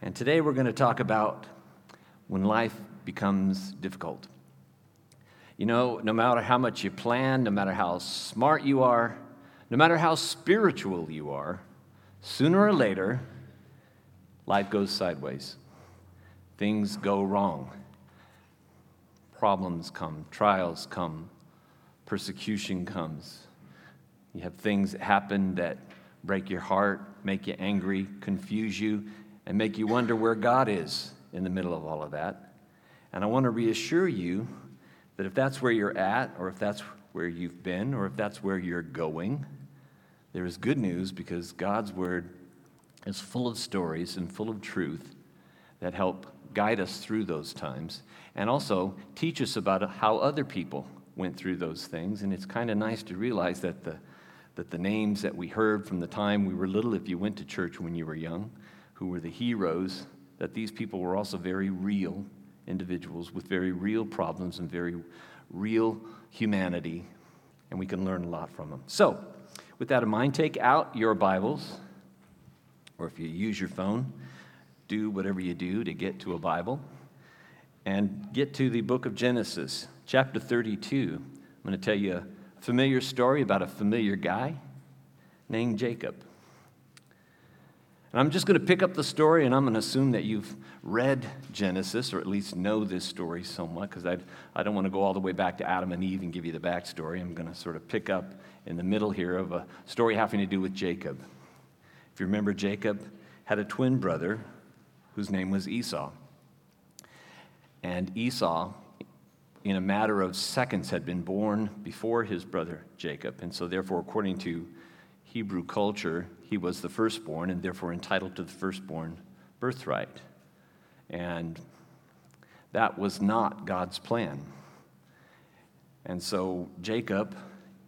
And today we're going to talk about when life becomes difficult. You know, no matter how much you plan, no matter how smart you are, no matter how spiritual you are, sooner or later, life goes sideways. Things go wrong. Problems come, trials come, persecution comes. You have things that happen that break your heart, make you angry, confuse you, and make you wonder where God is in the middle of all of that. And I want to reassure you that if that's where you're at, or if that's where you've been, or if that's where you're going, there is good news because God's Word is full of stories and full of truth that help guide us through those times and also teach us about how other people went through those things. And it's kind of nice to realize that the, that the names that we heard from the time we were little, if you went to church when you were young, who were the heroes, that these people were also very real individuals with very real problems and very real humanity. And we can learn a lot from them. So, with that in mind, take out your Bibles, or if you use your phone, do whatever you do to get to a Bible, and get to the book of Genesis, chapter 32. I'm going to tell you a familiar story about a familiar guy named Jacob. And I'm just going to pick up the story, and I'm going to assume that you've read Genesis, or at least know this story somewhat, because I, I don't want to go all the way back to Adam and Eve and give you the backstory. I'm going to sort of pick up in the middle here of a story having to do with Jacob. If you remember, Jacob had a twin brother whose name was Esau. And Esau, in a matter of seconds, had been born before his brother Jacob. And so, therefore, according to Hebrew culture, he was the firstborn and therefore entitled to the firstborn birthright. And that was not God's plan. And so, Jacob,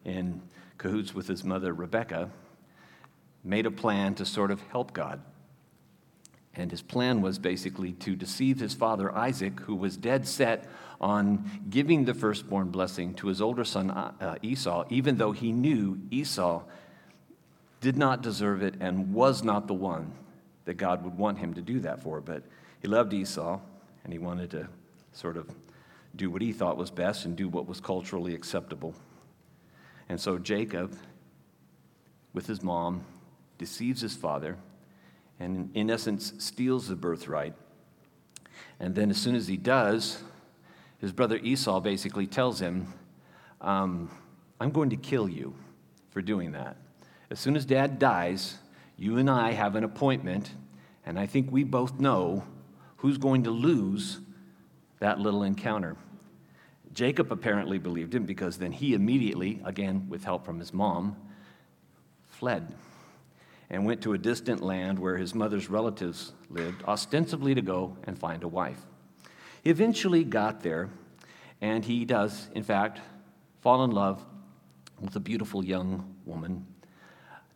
in cahoots with his mother Rebekah, made a plan to sort of help God. And his plan was basically to deceive his father Isaac, who was dead set on giving the firstborn blessing to his older son uh, Esau, even though he knew Esau did not deserve it and was not the one that God would want him to do that for. But he loved Esau and he wanted to sort of do what he thought was best and do what was culturally acceptable. And so Jacob, with his mom, deceives his father and, in essence, steals the birthright. And then, as soon as he does, his brother Esau basically tells him, um, I'm going to kill you for doing that. As soon as dad dies, you and I have an appointment, and I think we both know who's going to lose that little encounter. Jacob apparently believed him because then he immediately, again with help from his mom, fled and went to a distant land where his mother's relatives lived, ostensibly to go and find a wife. He eventually got there, and he does, in fact, fall in love with a beautiful young woman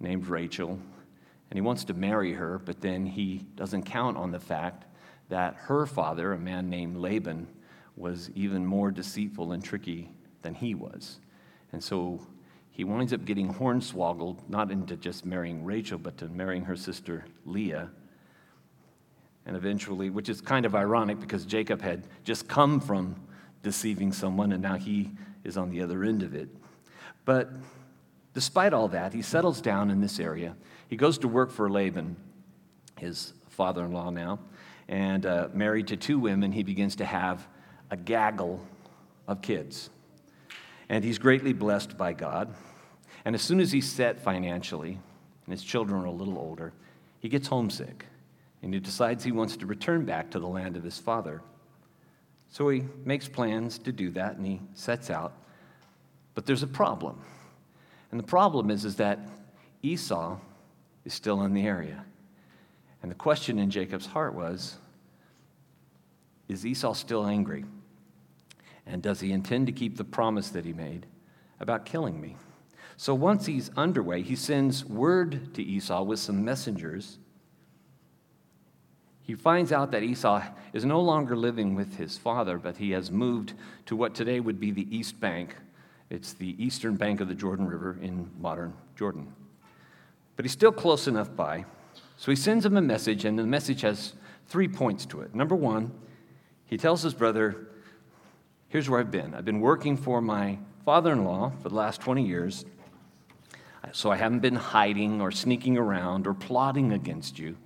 named Rachel. And he wants to marry her, but then he doesn't count on the fact that her father, a man named Laban, was even more deceitful and tricky than he was. And so he winds up getting hornswoggled, not into just marrying Rachel, but to marrying her sister Leah. And eventually, which is kind of ironic because Jacob had just come from deceiving someone and now he is on the other end of it. But despite all that, he settles down in this area. He goes to work for Laban, his father in law now, and uh, married to two women, he begins to have a gaggle of kids and he's greatly blessed by God. And as soon as he's set financially, and his children are a little older, he gets homesick and he decides he wants to return back to the land of his father. So he makes plans to do that and he sets out. But there's a problem. And the problem is, is that Esau is still in the area. And the question in Jacob's heart was Is Esau still angry? And does he intend to keep the promise that he made about killing me? So once he's underway, he sends word to Esau with some messengers. He finds out that Esau is no longer living with his father, but he has moved to what today would be the East Bank. It's the eastern bank of the Jordan River in modern Jordan. But he's still close enough by. So he sends him a message, and the message has three points to it. Number one, he tells his brother, Here's where I've been. I've been working for my father in law for the last 20 years, so I haven't been hiding or sneaking around or plotting against you.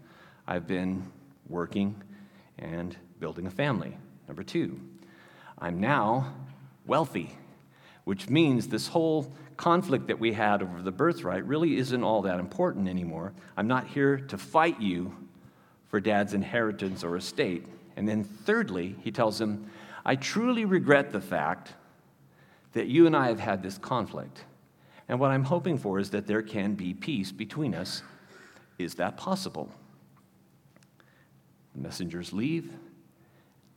I've been working and building a family. Number two, I'm now wealthy, which means this whole conflict that we had over the birthright really isn't all that important anymore. I'm not here to fight you for dad's inheritance or estate. And then, thirdly, he tells him, I truly regret the fact that you and I have had this conflict. And what I'm hoping for is that there can be peace between us. Is that possible? The messengers leave.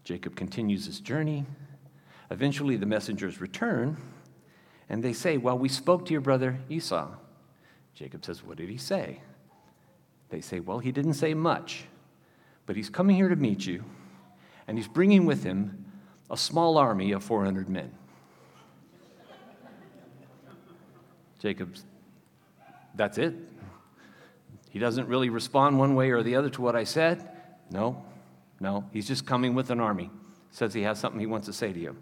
Jacob continues his journey. Eventually, the messengers return and they say, Well, we spoke to your brother Esau. Jacob says, What did he say? They say, Well, he didn't say much, but he's coming here to meet you, and he's bringing with him a small army of 400 men. Jacob's, that's it. He doesn't really respond one way or the other to what I said. No, no, he's just coming with an army. Says he has something he wants to say to you.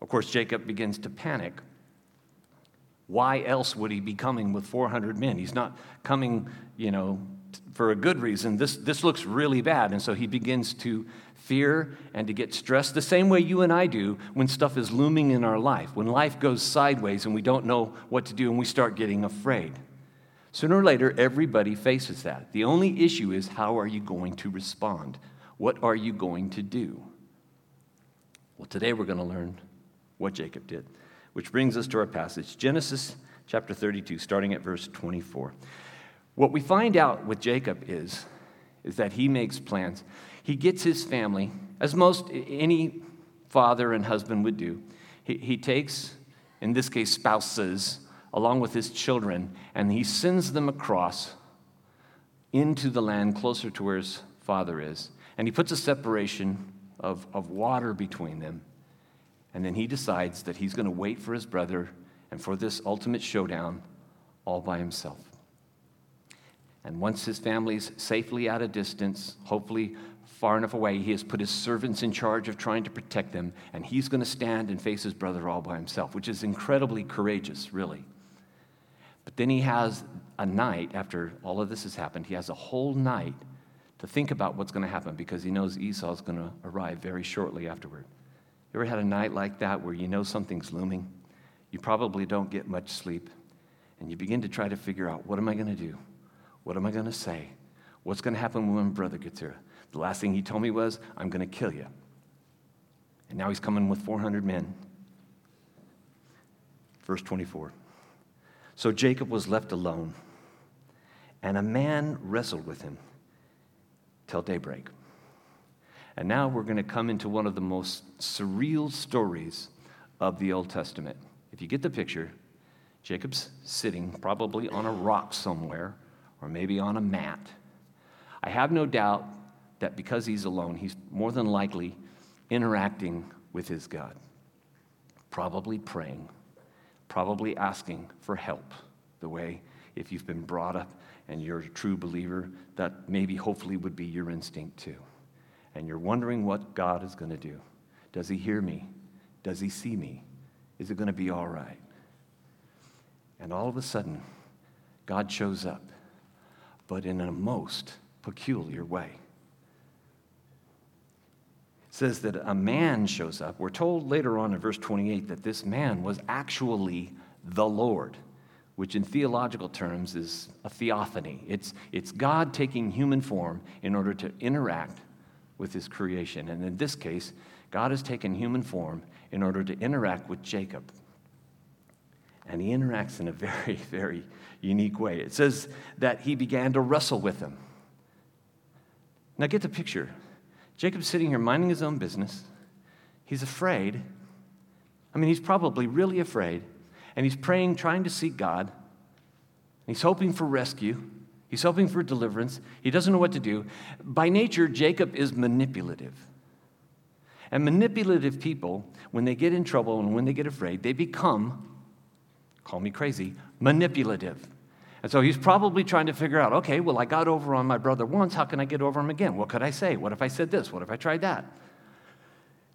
Of course, Jacob begins to panic. Why else would he be coming with 400 men? He's not coming, you know, for a good reason. This, this looks really bad. And so he begins to fear and to get stressed the same way you and I do when stuff is looming in our life, when life goes sideways and we don't know what to do and we start getting afraid. Sooner or later, everybody faces that. The only issue is how are you going to respond? What are you going to do? Well, today we're going to learn what Jacob did. Which brings us to our passage, Genesis chapter 32, starting at verse 24. What we find out with Jacob is, is that he makes plans. He gets his family, as most any father and husband would do. He, he takes, in this case, spouses, along with his children, and he sends them across into the land closer to where his father is. And he puts a separation of, of water between them. And then he decides that he's going to wait for his brother and for this ultimate showdown all by himself. And once his family's safely at a distance, hopefully far enough away, he has put his servants in charge of trying to protect them, and he's going to stand and face his brother all by himself, which is incredibly courageous, really. But then he has a night after all of this has happened, he has a whole night to think about what's going to happen because he knows Esau is going to arrive very shortly afterward. You ever had a night like that where you know something's looming? You probably don't get much sleep, and you begin to try to figure out what am I going to do? What am I going to say? What's going to happen when my brother gets here? The last thing he told me was, I'm going to kill you. And now he's coming with 400 men. Verse 24. So Jacob was left alone, and a man wrestled with him till daybreak. And now we're going to come into one of the most surreal stories of the Old Testament. If you get the picture, Jacob's sitting probably on a rock somewhere or maybe on a mat. I have no doubt that because he's alone, he's more than likely interacting with his God, probably praying, probably asking for help, the way if you've been brought up and you're a true believer, that maybe hopefully would be your instinct too and you're wondering what God is going to do. Does he hear me? Does he see me? Is it going to be all right? And all of a sudden, God shows up, but in a most peculiar way. It says that a man shows up. We're told later on in verse 28 that this man was actually the Lord, which in theological terms is a theophany. It's, it's God taking human form in order to interact with his creation. And in this case, God has taken human form in order to interact with Jacob. And he interacts in a very, very unique way. It says that he began to wrestle with him. Now, get the picture. Jacob's sitting here minding his own business. He's afraid. I mean, he's probably really afraid. And he's praying, trying to seek God. He's hoping for rescue. He's hoping for deliverance. He doesn't know what to do. By nature, Jacob is manipulative. And manipulative people, when they get in trouble and when they get afraid, they become, call me crazy, manipulative. And so he's probably trying to figure out okay, well, I got over on my brother once. How can I get over him again? What could I say? What if I said this? What if I tried that?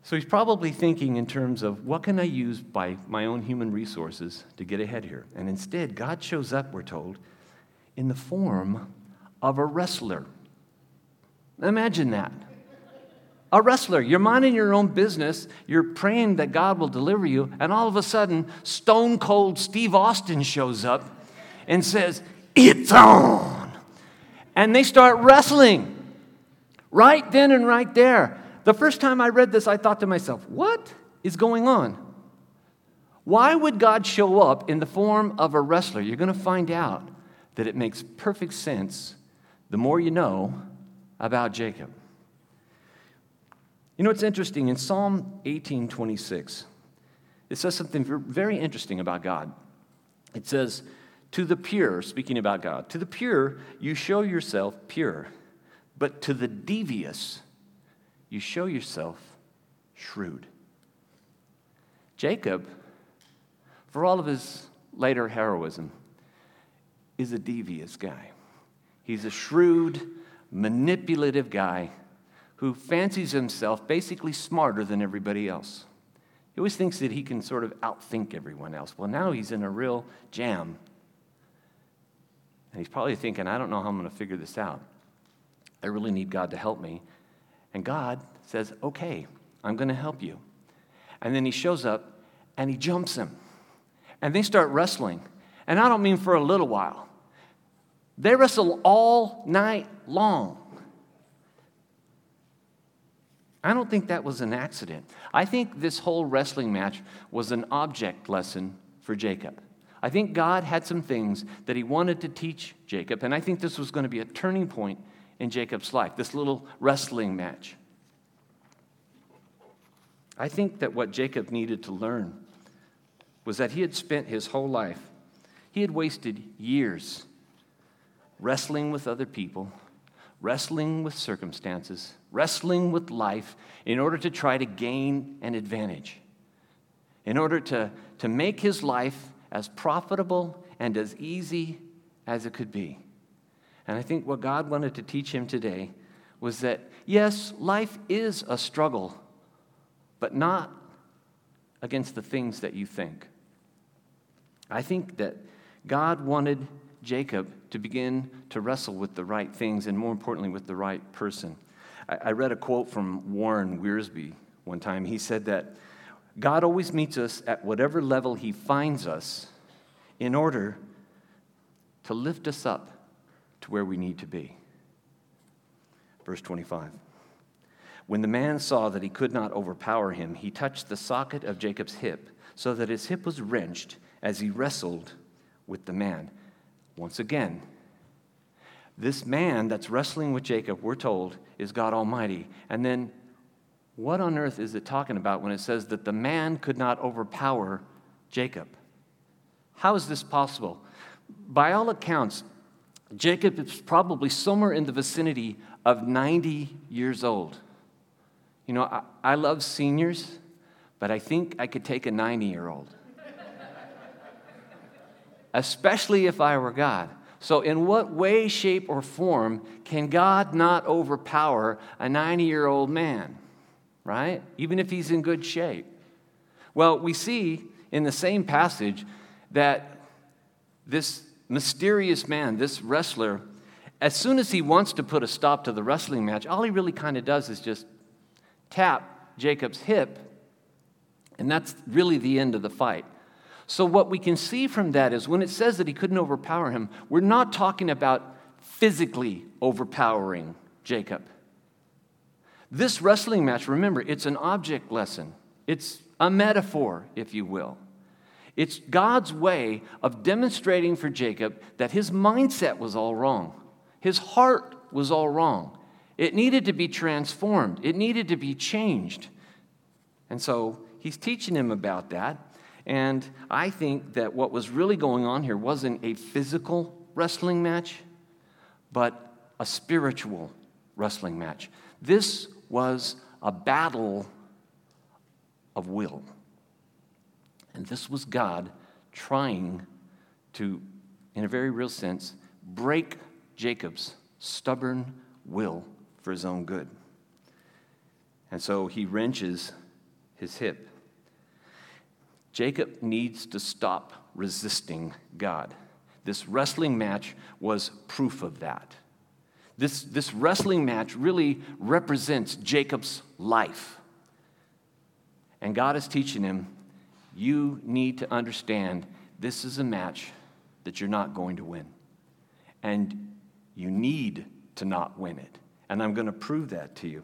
So he's probably thinking in terms of what can I use by my own human resources to get ahead here? And instead, God shows up, we're told, in the form of a wrestler. Imagine that. A wrestler. You're minding your own business, you're praying that God will deliver you, and all of a sudden, stone cold Steve Austin shows up and says, It's on. And they start wrestling right then and right there. The first time I read this, I thought to myself, what is going on? Why would God show up in the form of a wrestler? You're going to find out that it makes perfect sense the more you know about Jacob. You know, it's interesting. In Psalm 18:26 it says something very interesting about God. It says, To the pure, speaking about God, to the pure, you show yourself pure, but to the devious, you show yourself shrewd. Jacob, for all of his later heroism, is a devious guy. He's a shrewd, manipulative guy who fancies himself basically smarter than everybody else. He always thinks that he can sort of outthink everyone else. Well, now he's in a real jam. And he's probably thinking, I don't know how I'm going to figure this out. I really need God to help me. And God says, Okay, I'm going to help you. And then he shows up and he jumps him. And they start wrestling. And I don't mean for a little while, they wrestle all night long. I don't think that was an accident. I think this whole wrestling match was an object lesson for Jacob. I think God had some things that he wanted to teach Jacob, and I think this was going to be a turning point in Jacob's life, this little wrestling match. I think that what Jacob needed to learn was that he had spent his whole life, he had wasted years wrestling with other people, wrestling with circumstances, wrestling with life in order to try to gain an advantage, in order to, to make his life as profitable and as easy as it could be. And I think what God wanted to teach him today was that, yes, life is a struggle, but not against the things that you think. I think that God wanted Jacob to begin to wrestle with the right things and, more importantly, with the right person. I, I read a quote from Warren Wiersbe one time. He said that God always meets us at whatever level He finds us in order to lift us up to where we need to be. Verse 25. When the man saw that he could not overpower him, he touched the socket of Jacob's hip, so that his hip was wrenched as he wrestled with the man. Once again, this man that's wrestling with Jacob, we're told, is God Almighty. And then, what on earth is it talking about when it says that the man could not overpower Jacob? How is this possible? By all accounts, Jacob is probably somewhere in the vicinity of 90 years old. You know, I, I love seniors, but I think I could take a 90 year old. Especially if I were God. So, in what way, shape, or form can God not overpower a 90 year old man, right? Even if he's in good shape? Well, we see in the same passage that this mysterious man, this wrestler, as soon as he wants to put a stop to the wrestling match, all he really kind of does is just tap Jacob's hip, and that's really the end of the fight. So, what we can see from that is when it says that he couldn't overpower him, we're not talking about physically overpowering Jacob. This wrestling match, remember, it's an object lesson, it's a metaphor, if you will. It's God's way of demonstrating for Jacob that his mindset was all wrong, his heart was all wrong. It needed to be transformed, it needed to be changed. And so he's teaching him about that. And I think that what was really going on here wasn't a physical wrestling match, but a spiritual wrestling match. This was a battle of will. And this was God trying to in a very real sense, break Jacob's stubborn will for his own good. And so he wrenches his hip. Jacob needs to stop resisting God. This wrestling match was proof of that. This, this wrestling match really represents Jacob's life. And God is teaching him you need to understand this is a match that you're not going to win. And you need to not win it. And I'm going to prove that to you.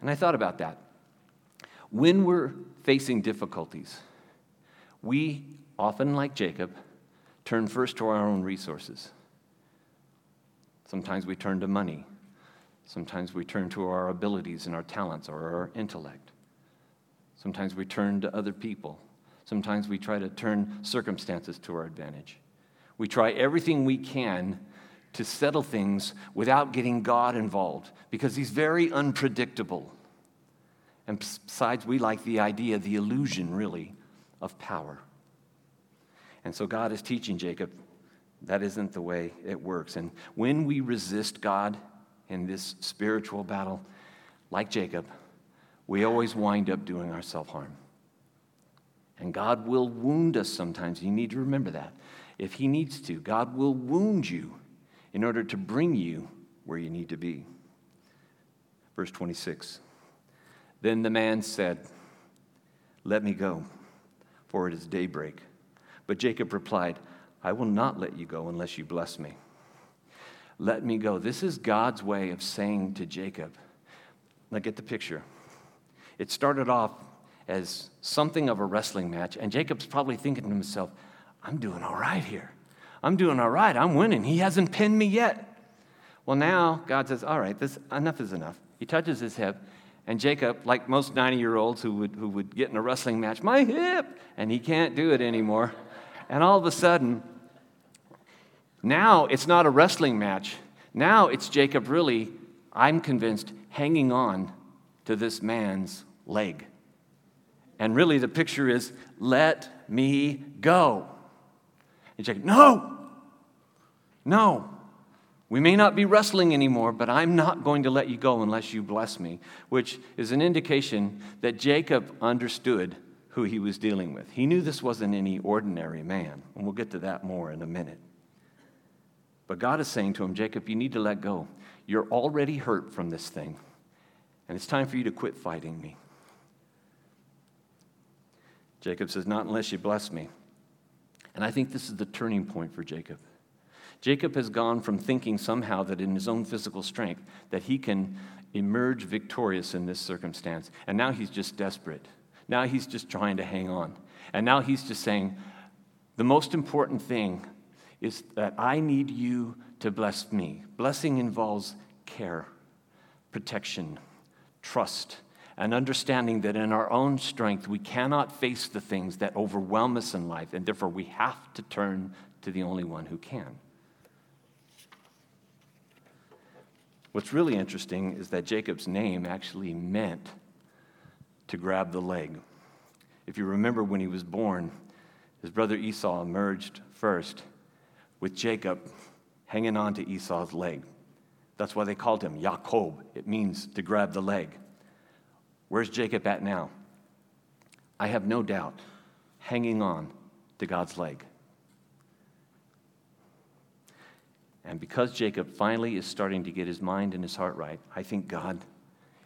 And I thought about that. When we're facing difficulties, we often, like Jacob, turn first to our own resources. Sometimes we turn to money. Sometimes we turn to our abilities and our talents or our intellect. Sometimes we turn to other people. Sometimes we try to turn circumstances to our advantage. We try everything we can to settle things without getting God involved because He's very unpredictable. And besides, we like the idea, the illusion, really, of power. And so God is teaching Jacob that isn't the way it works. And when we resist God in this spiritual battle, like Jacob, we always wind up doing our self harm. And God will wound us sometimes. You need to remember that. If He needs to, God will wound you in order to bring you where you need to be. Verse 26 Then the man said, Let me go, for it is daybreak. But Jacob replied, I will not let you go unless you bless me. Let me go. This is God's way of saying to Jacob, now get the picture. It started off as something of a wrestling match, and Jacob's probably thinking to himself, I'm doing all right here. I'm doing all right. I'm winning. He hasn't pinned me yet. Well, now God says, All right, this, enough is enough. He touches his hip, and Jacob, like most 90 year olds who would, who would get in a wrestling match, my hip, and he can't do it anymore. And all of a sudden, now it's not a wrestling match. Now it's Jacob really, I'm convinced, hanging on to this man's leg. And really, the picture is, let me go. And Jacob, no, no. We may not be wrestling anymore, but I'm not going to let you go unless you bless me, which is an indication that Jacob understood who he was dealing with. He knew this wasn't any ordinary man, and we'll get to that more in a minute. But God is saying to him, Jacob, you need to let go. You're already hurt from this thing, and it's time for you to quit fighting me. Jacob says, Not unless you bless me. And I think this is the turning point for Jacob. Jacob has gone from thinking somehow that in his own physical strength that he can emerge victorious in this circumstance, and now he's just desperate. Now he's just trying to hang on. And now he's just saying, the most important thing is that I need you to bless me. Blessing involves care, protection, trust, and understanding that in our own strength we cannot face the things that overwhelm us in life, and therefore we have to turn to the only one who can. What's really interesting is that Jacob's name actually meant to grab the leg. If you remember when he was born, his brother Esau emerged first with Jacob hanging on to Esau's leg. That's why they called him Jacob. It means to grab the leg. Where's Jacob at now? I have no doubt, hanging on to God's leg. And because Jacob finally is starting to get his mind and his heart right, I think God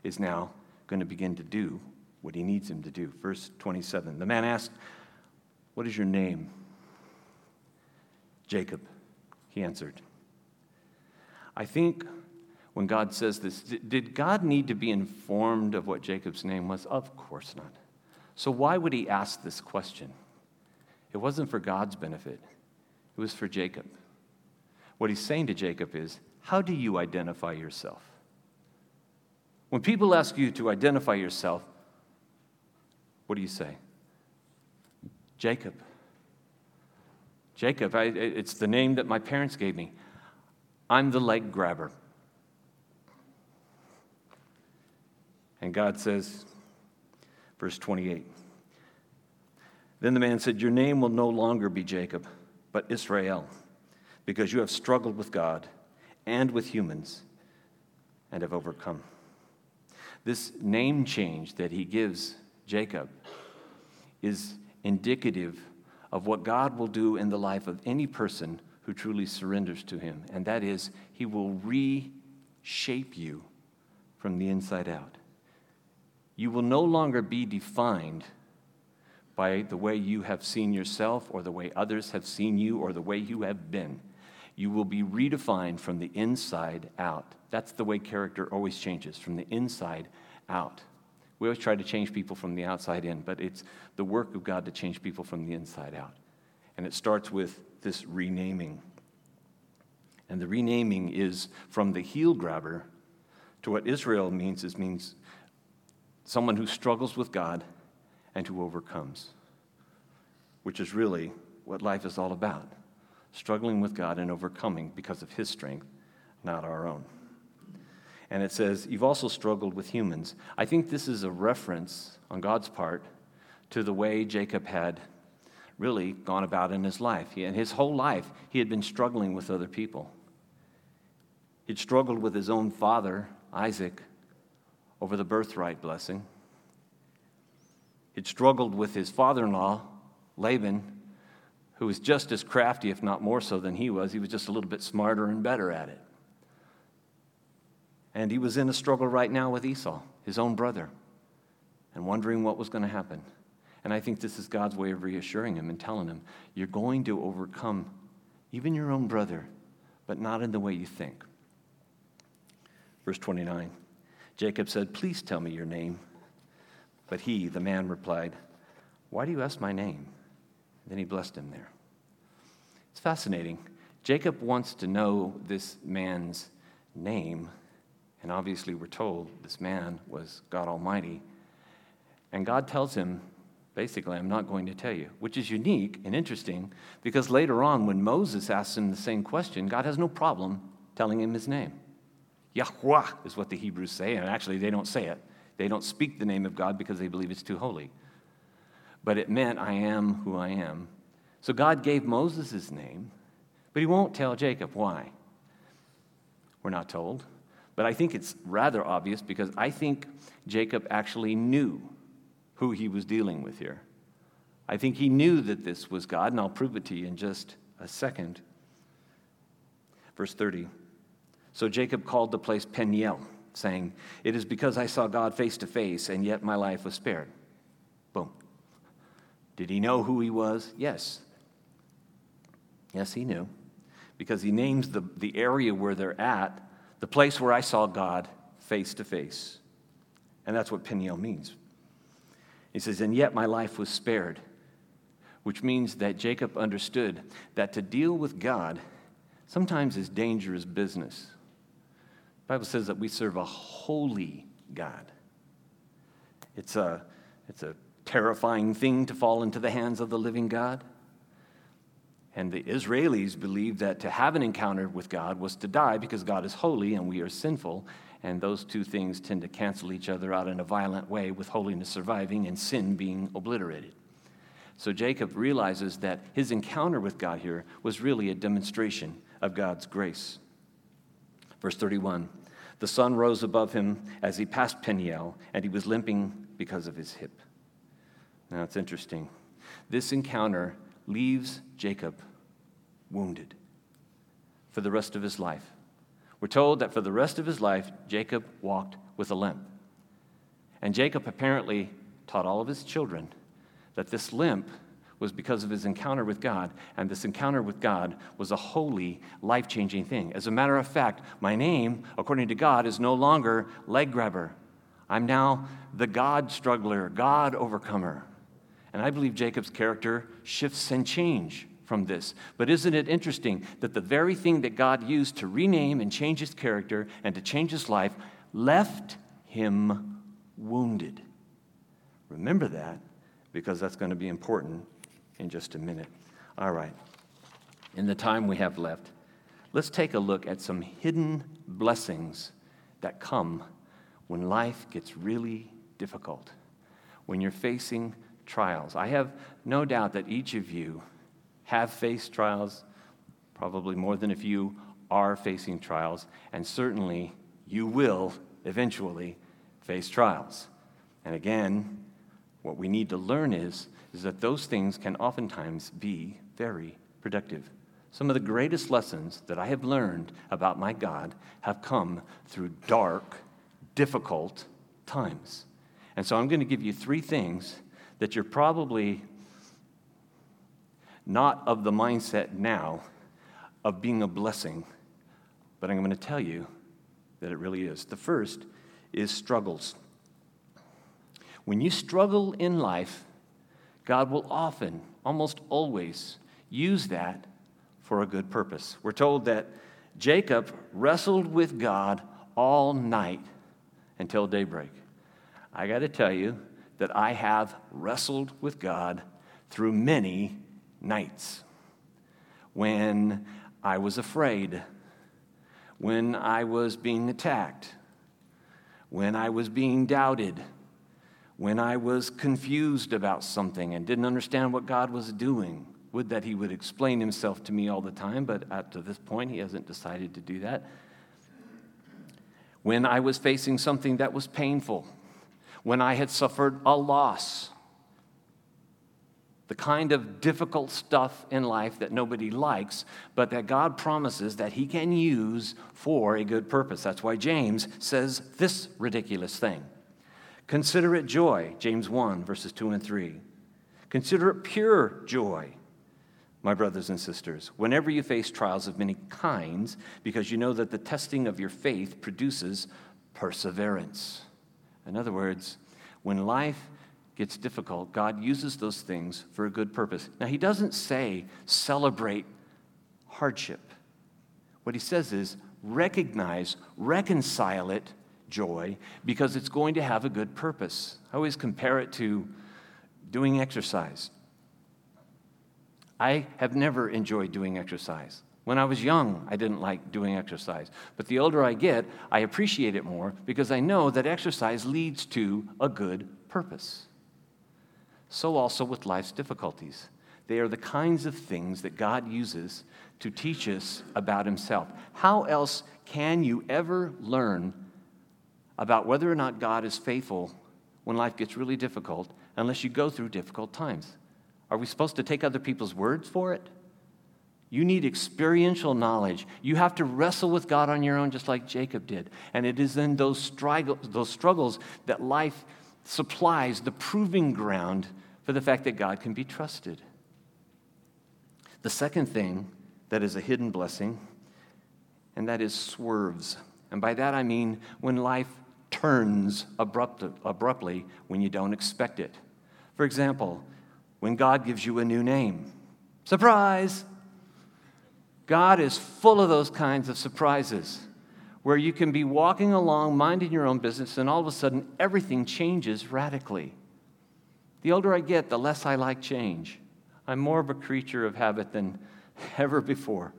is now going to begin to do what he needs him to do. Verse 27 The man asked, What is your name? Jacob, he answered. I think when God says this, did God need to be informed of what Jacob's name was? Of course not. So why would he ask this question? It wasn't for God's benefit, it was for Jacob. What he's saying to Jacob is, How do you identify yourself? When people ask you to identify yourself, what do you say? Jacob. Jacob, I, it's the name that my parents gave me. I'm the leg grabber. And God says, verse 28 Then the man said, Your name will no longer be Jacob, but Israel, because you have struggled with God and with humans and have overcome. This name change that he gives Jacob is indicative of what God will do in the life of any person who truly surrenders to him, and that is, he will reshape you from the inside out. You will no longer be defined by the way you have seen yourself or the way others have seen you or the way you have been. You will be redefined from the inside out. That's the way character always changes, from the inside out. We always try to change people from the outside in, but it's the work of God to change people from the inside out. And it starts with this renaming. And the renaming is from the heel grabber to what Israel means is means someone who struggles with God and who overcomes, which is really what life is all about struggling with God and overcoming because of His strength, not our own. And it says, You've also struggled with humans. I think this is a reference on God's part to the way Jacob had really gone about in his life. He, in his whole life, he had been struggling with other people. He'd struggled with his own father, Isaac, over the birthright blessing. He'd struggled with his father in law, Laban, who was just as crafty, if not more so, than he was. He was just a little bit smarter and better at it. And he was in a struggle right now with Esau, his own brother, and wondering what was going to happen. And I think this is God's way of reassuring him and telling him, You're going to overcome even your own brother, but not in the way you think. Verse 29 Jacob said, Please tell me your name. But he, the man, replied, Why do you ask my name? Then he blessed him there. It's fascinating. Jacob wants to know this man's name, and obviously we're told this man was God Almighty. And God tells him, basically, I'm not going to tell you, which is unique and interesting because later on, when Moses asks him the same question, God has no problem telling him his name. Yahweh is what the Hebrews say, and actually, they don't say it. They don't speak the name of God because they believe it's too holy but it meant I am who I am. So God gave Moses his name, but he won't tell Jacob why. We're not told. But I think it's rather obvious because I think Jacob actually knew who he was dealing with here. I think he knew that this was God, and I'll prove it to you in just a second. Verse 30. So Jacob called the place Peniel, saying, It is because I saw God face to face, and yet my life was spared. Boom. Did he know who he was? Yes. Yes, he knew. Because he names the, the area where they're at the place where I saw God face to face. And that's what Peniel means. He says, And yet my life was spared, which means that Jacob understood that to deal with God sometimes is dangerous business. The Bible says that we serve a holy God. It's a, it's a terrifying thing to fall into the hands of the living God. And the Israelis believed that to have an encounter with God was to die because God is holy and we are sinful. And those two things tend to cancel each other out in a violent way, with holiness surviving and sin being obliterated. So Jacob realizes that his encounter with God here was really a demonstration of God's grace. Verse 31 The sun rose above him as he passed Peniel, and he was limping because of his hip. Now it's interesting. This encounter leaves Jacob wounded for the rest of his life. We're told that for the rest of his life, Jacob walked with a limp. And Jacob apparently taught all of his children that this limp was because of his encounter with God, and this encounter with God was a holy, life changing thing. As a matter of fact, my name, according to God, is no longer leg grabber. I'm now the God struggler, God overcomer. And I believe Jacob's character shifts and change from this. But isn't it interesting that the very thing that God used to rename and change his character and to change his life left him wounded? Remember that because that's going to be important in just a minute. All right. In the time we have left, let's take a look at some hidden blessings that come when life gets really difficult, when you're facing trials. I have no doubt that each of you have faced trials, probably more than a few, are facing trials, and certainly you will eventually face trials. And again, what we need to learn is, is that those things can oftentimes be very productive. Some of the greatest lessons that I have learned about my God have come through dark, difficult times. And so I'm going to give you three things that you're probably not of the mindset now of being a blessing, but I'm going to tell you that it really is. The first is struggles. When you struggle in life, God will often, almost always, use that for a good purpose. We're told that Jacob wrestled with God all night until daybreak. I got to tell you that I have wrestled with God through many nights. When I was afraid, when I was being attacked, when I was being doubted, when I was confused about something and didn't understand what God was doing. Would that He would explain Himself to me all the time, but up to this point, He hasn't decided to do that. When I was facing something that was painful, when I had suffered a loss, the kind of difficult stuff in life that nobody likes, but that God promises that He can use for a good purpose. That's why James says this ridiculous thing Consider it joy, James 1, verses 2 and 3. Consider it pure joy, my brothers and sisters, whenever you face trials of many kinds, because you know that the testing of your faith produces perseverance. In other words, when life gets difficult, God uses those things for a good purpose. Now, He doesn't say celebrate hardship. What He says is recognize, reconcile it joy because it's going to have a good purpose. I always compare it to doing exercise. I have never enjoyed doing exercise. When I was young, I didn't like doing exercise. But the older I get, I appreciate it more because I know that exercise leads to a good purpose so also with life's difficulties. They are the kinds of things that God uses to teach us about Himself. How else can you ever learn about whether or not God is faithful when life gets really difficult unless you go through difficult times? Are we supposed to take other people's words for it? You need experiential knowledge. You have to wrestle with God on your own, just like Jacob did. And it is in those, struggles, those struggles that life supplies the proving ground for the fact that God can be trusted. The second thing that is a hidden blessing, and that is swerves. And by that I mean when life turns abrupt, abruptly when you don't expect it. For example, when God gives you a new name. Surprise! God is full of those kinds of surprises where you can be walking along, minding your own business, and all of a sudden everything changes radically. The older I get, the less I like change. I'm more of a creature of habit than ever before.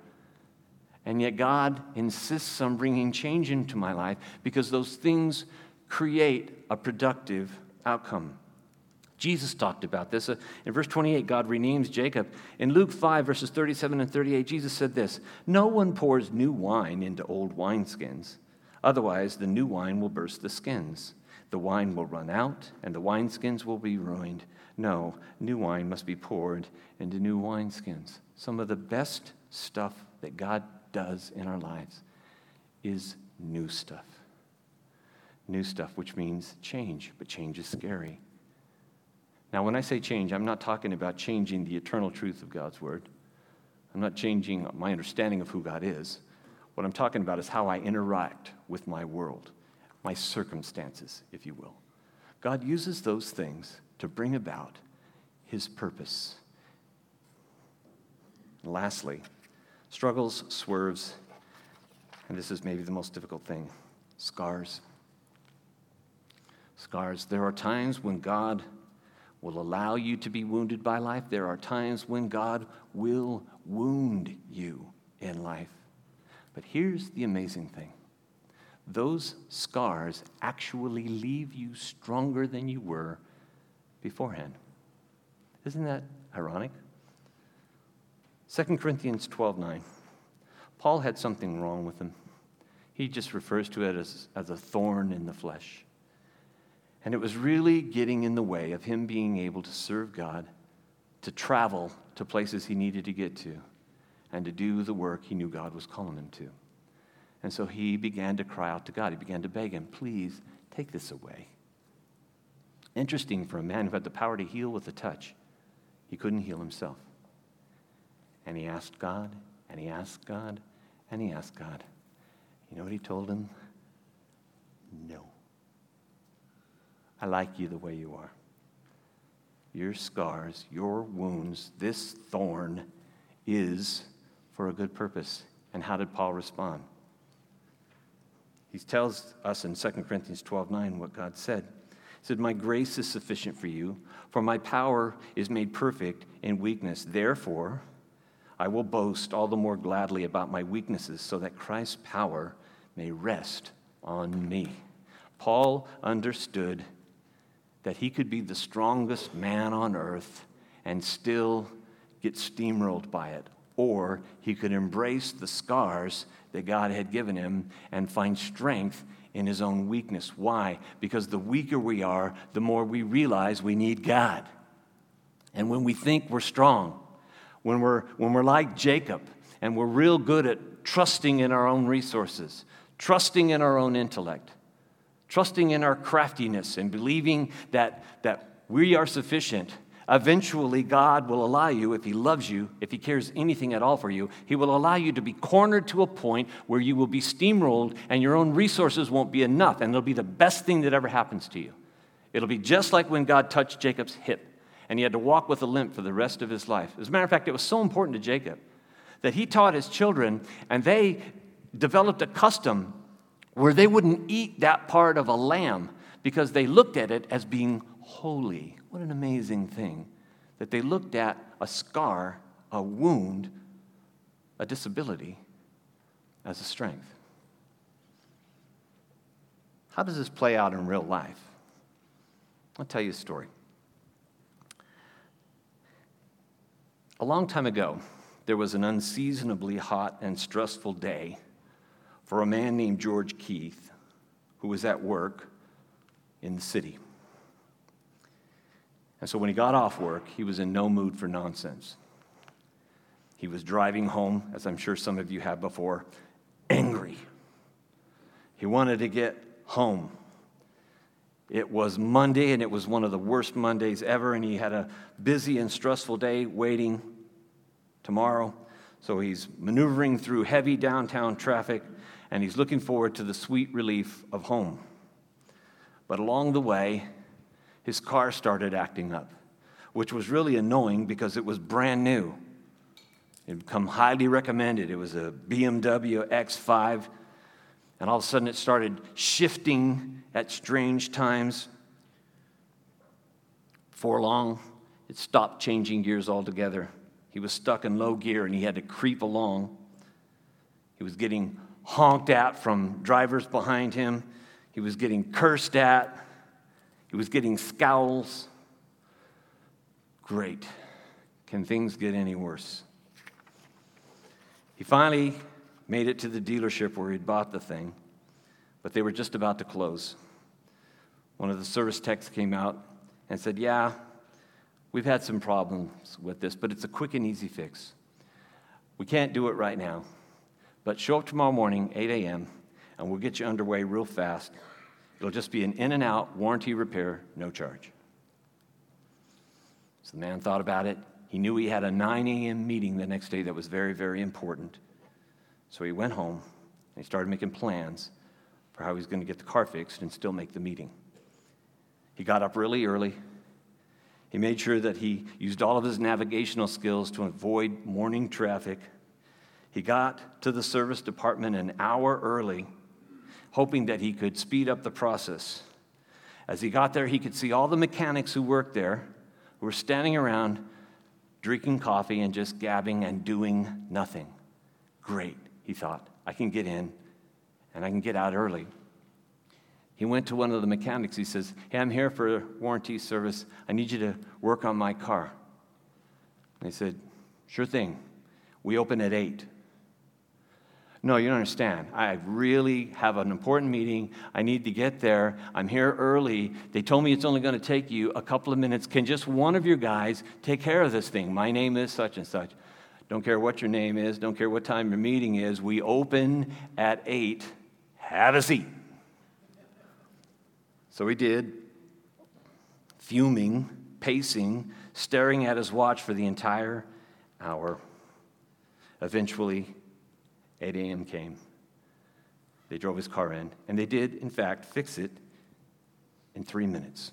And yet, God insists on bringing change into my life because those things create a productive outcome. Jesus talked about this. Uh, in verse 28, God renames Jacob. In Luke 5, verses 37 and 38, Jesus said this No one pours new wine into old wineskins, otherwise, the new wine will burst the skins the wine will run out and the wineskins will be ruined. No, new wine must be poured into new wineskins. Some of the best stuff that God does in our lives is new stuff. New stuff, which means change, but change is scary. Now, when I say change, I'm not talking about changing the eternal truth of God's word. I'm not changing my understanding of who God is. What I'm talking about is how I interact with my world my circumstances, if you will. God uses those things to bring about his purpose. And lastly, struggles, swerves, and this is maybe the most difficult thing scars. Scars. There are times when God will allow you to be wounded by life, there are times when God will wound you in life. But here's the amazing thing those scars actually leave you stronger than you were beforehand. Isn't that ironic? 2 Corinthians 12 9. Paul had something wrong with him. He just refers to it as, as a thorn in the flesh. And it was really getting in the way of him being able to serve God, to travel to places he needed to get to, and to do the work he knew God was calling him to. And so he began to cry out to God. He began to beg him, please take this away. Interesting for a man who had the power to heal with a touch, he couldn't heal himself. And he asked God, and he asked God, and he asked God. You know what he told him? No. I like you the way you are. Your scars, your wounds, this thorn is for a good purpose. And how did Paul respond? He tells us in 2 Corinthians 12 9 what God said. He said, My grace is sufficient for you, for my power is made perfect in weakness. Therefore, I will boast all the more gladly about my weaknesses, so that Christ's power may rest on me. Paul understood that he could be the strongest man on earth and still get steamrolled by it, or he could embrace the scars that God had given him and find strength in his own weakness. Why? Because the weaker we are, the more we realize we need God. And when we think we're strong, when we're, when we're like Jacob and we're real good at trusting in our own resources, trusting in our own intellect, trusting in our craftiness, and believing that, that we are sufficient, eventually God will allow you, if He loves you, if He cares anything at all for you, He will allow you to be cornered to a point where you will be steamrolled and your own resources won't be enough, and it'll be the best thing that ever happens to you. It'll be just like when God touched Jacob's hip and he had to walk with a limp for the rest of his life. As a matter of fact, it was so important to Jacob that he taught his children, and they developed a custom where they wouldn't eat that part of a lamb because they looked at it as being holy. What an amazing thing that they looked at a scar, a wound, a disability as a strength. How does this play out in real life? I'll tell you a story. A long time ago, there was an unseasonably hot and stressful day for a man named George Keith who was at work in the city. And so when he got off work, he was in no mood for nonsense. He was driving home, as I'm sure some of you have before, angry. He wanted to get home. It was Monday, and it was one of the worst Mondays ever, and he had a busy and stressful day waiting tomorrow. So he's maneuvering through heavy downtown traffic, and he's looking forward to the sweet relief of home. But along the way, his car started acting up, which was really annoying because it was brand new. It had become highly recommended. It was a BMW X5, and all of a sudden it started shifting at strange times. For long, it stopped changing gears altogether. He was stuck in low gear and he had to creep along. He was getting honked at from drivers behind him. He was getting cursed at. He was getting scowls. Great. Can things get any worse? He finally made it to the dealership where he'd bought the thing, but they were just about to close. One of the service techs came out and said, Yeah, we've had some problems with this, but it's a quick and easy fix. We can't do it right now, but show up tomorrow morning, 8 a.m., and we'll get you underway real fast. It'll just be an in and out warranty repair, no charge. So the man thought about it. He knew he had a 9 a.m. meeting the next day that was very, very important. So he went home and he started making plans for how he was going to get the car fixed and still make the meeting. He got up really early. He made sure that he used all of his navigational skills to avoid morning traffic. He got to the service department an hour early, hoping that he could speed up the process. As he got there, he could see all the mechanics who worked there who were standing around drinking coffee and just gabbing and doing nothing. Great, he thought. I can get in and I can get out early. He went to one of the mechanics. He says, Hey, I'm here for warranty service. I need you to work on my car. And he said, Sure thing. We open at 8. No, you don't understand. I really have an important meeting. I need to get there. I'm here early. They told me it's only going to take you a couple of minutes. Can just one of your guys take care of this thing? My name is such and such. Don't care what your name is, don't care what time your meeting is. We open at 8. Have a seat. So we did, fuming, pacing, staring at his watch for the entire hour. Eventually, 8 a.m. came. They drove his car in, and they did, in fact, fix it in three minutes.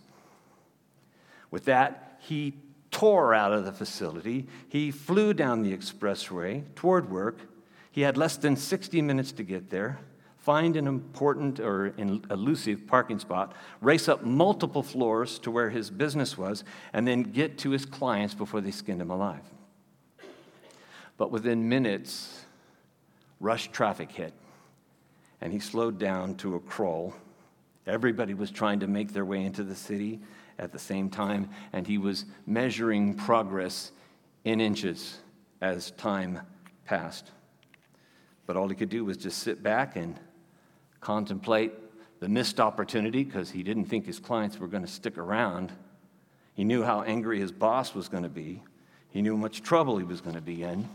With that, he tore out of the facility. He flew down the expressway toward work. He had less than 60 minutes to get there, find an important or elusive parking spot, race up multiple floors to where his business was, and then get to his clients before they skinned him alive. But within minutes, rush traffic hit, and he slowed down to a crawl. Everybody was trying to make their way into the city at the same time, and he was measuring progress in inches as time passed. But all he could do was just sit back and contemplate the missed opportunity because he didn't think his clients were going to stick around. He knew how angry his boss was going to be, he knew how much trouble he was going to be in.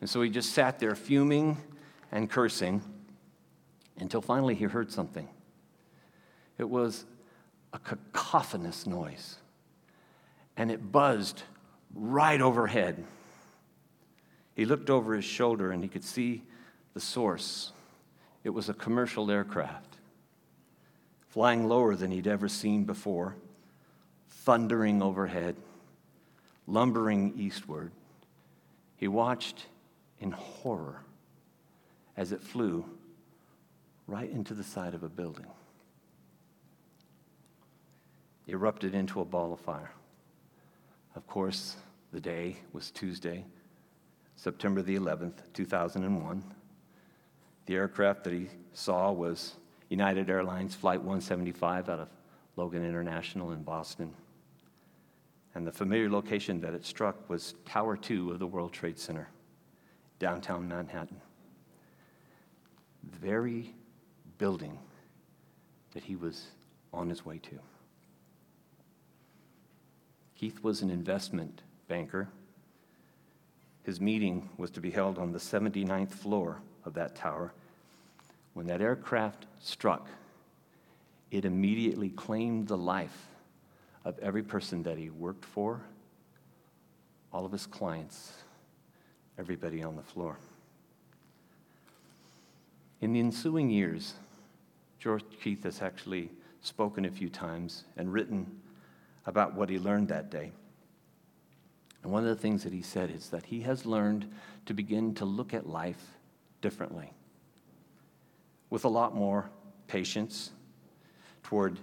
And so he just sat there fuming and cursing until finally he heard something. It was a cacophonous noise, and it buzzed right overhead. He looked over his shoulder and he could see the source. It was a commercial aircraft, flying lower than he'd ever seen before, thundering overhead, lumbering eastward. He watched in horror as it flew right into the side of a building. Erupted into a ball of fire. Of course, the day was Tuesday, September the 11th, 2001. The aircraft that he saw was United Airlines Flight 175 out of Logan International in Boston. And the familiar location that it struck was Tower 2 of the World Trade Center, downtown Manhattan very building that he was on his way to. Keith was an investment banker. His meeting was to be held on the 79th floor of that tower. When that aircraft struck, it immediately claimed the life of every person that he worked for, all of his clients, everybody on the floor. In the ensuing years, George Keith has actually spoken a few times and written about what he learned that day. And one of the things that he said is that he has learned to begin to look at life differently, with a lot more patience toward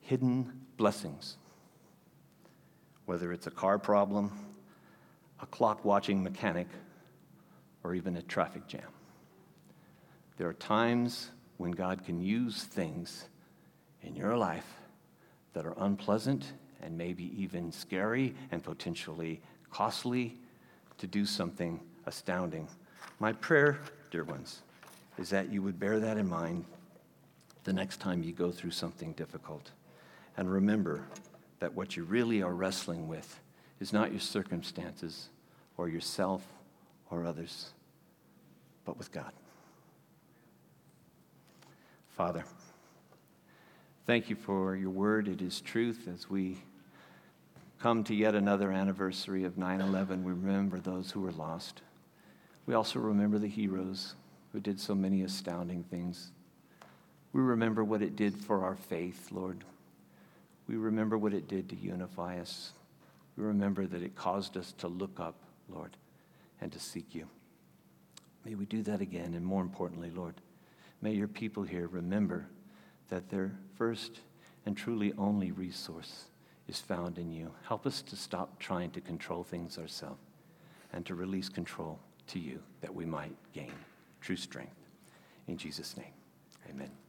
hidden blessings. Whether it's a car problem, a clock watching mechanic, or even a traffic jam. There are times when God can use things in your life that are unpleasant and maybe even scary and potentially costly to do something astounding. My prayer, dear ones, is that you would bear that in mind the next time you go through something difficult. And remember that what you really are wrestling with is not your circumstances or yourself or others, but with God. Father, thank you for your word. It is truth. As we come to yet another anniversary of 9 11, we remember those who were lost. We also remember the heroes who did so many astounding things. We remember what it did for our faith, Lord. We remember what it did to unify us. We remember that it caused us to look up, Lord, and to seek you. May we do that again, and more importantly, Lord, May your people here remember that their first and truly only resource is found in you. Help us to stop trying to control things ourselves and to release control to you that we might gain true strength. In Jesus' name, amen.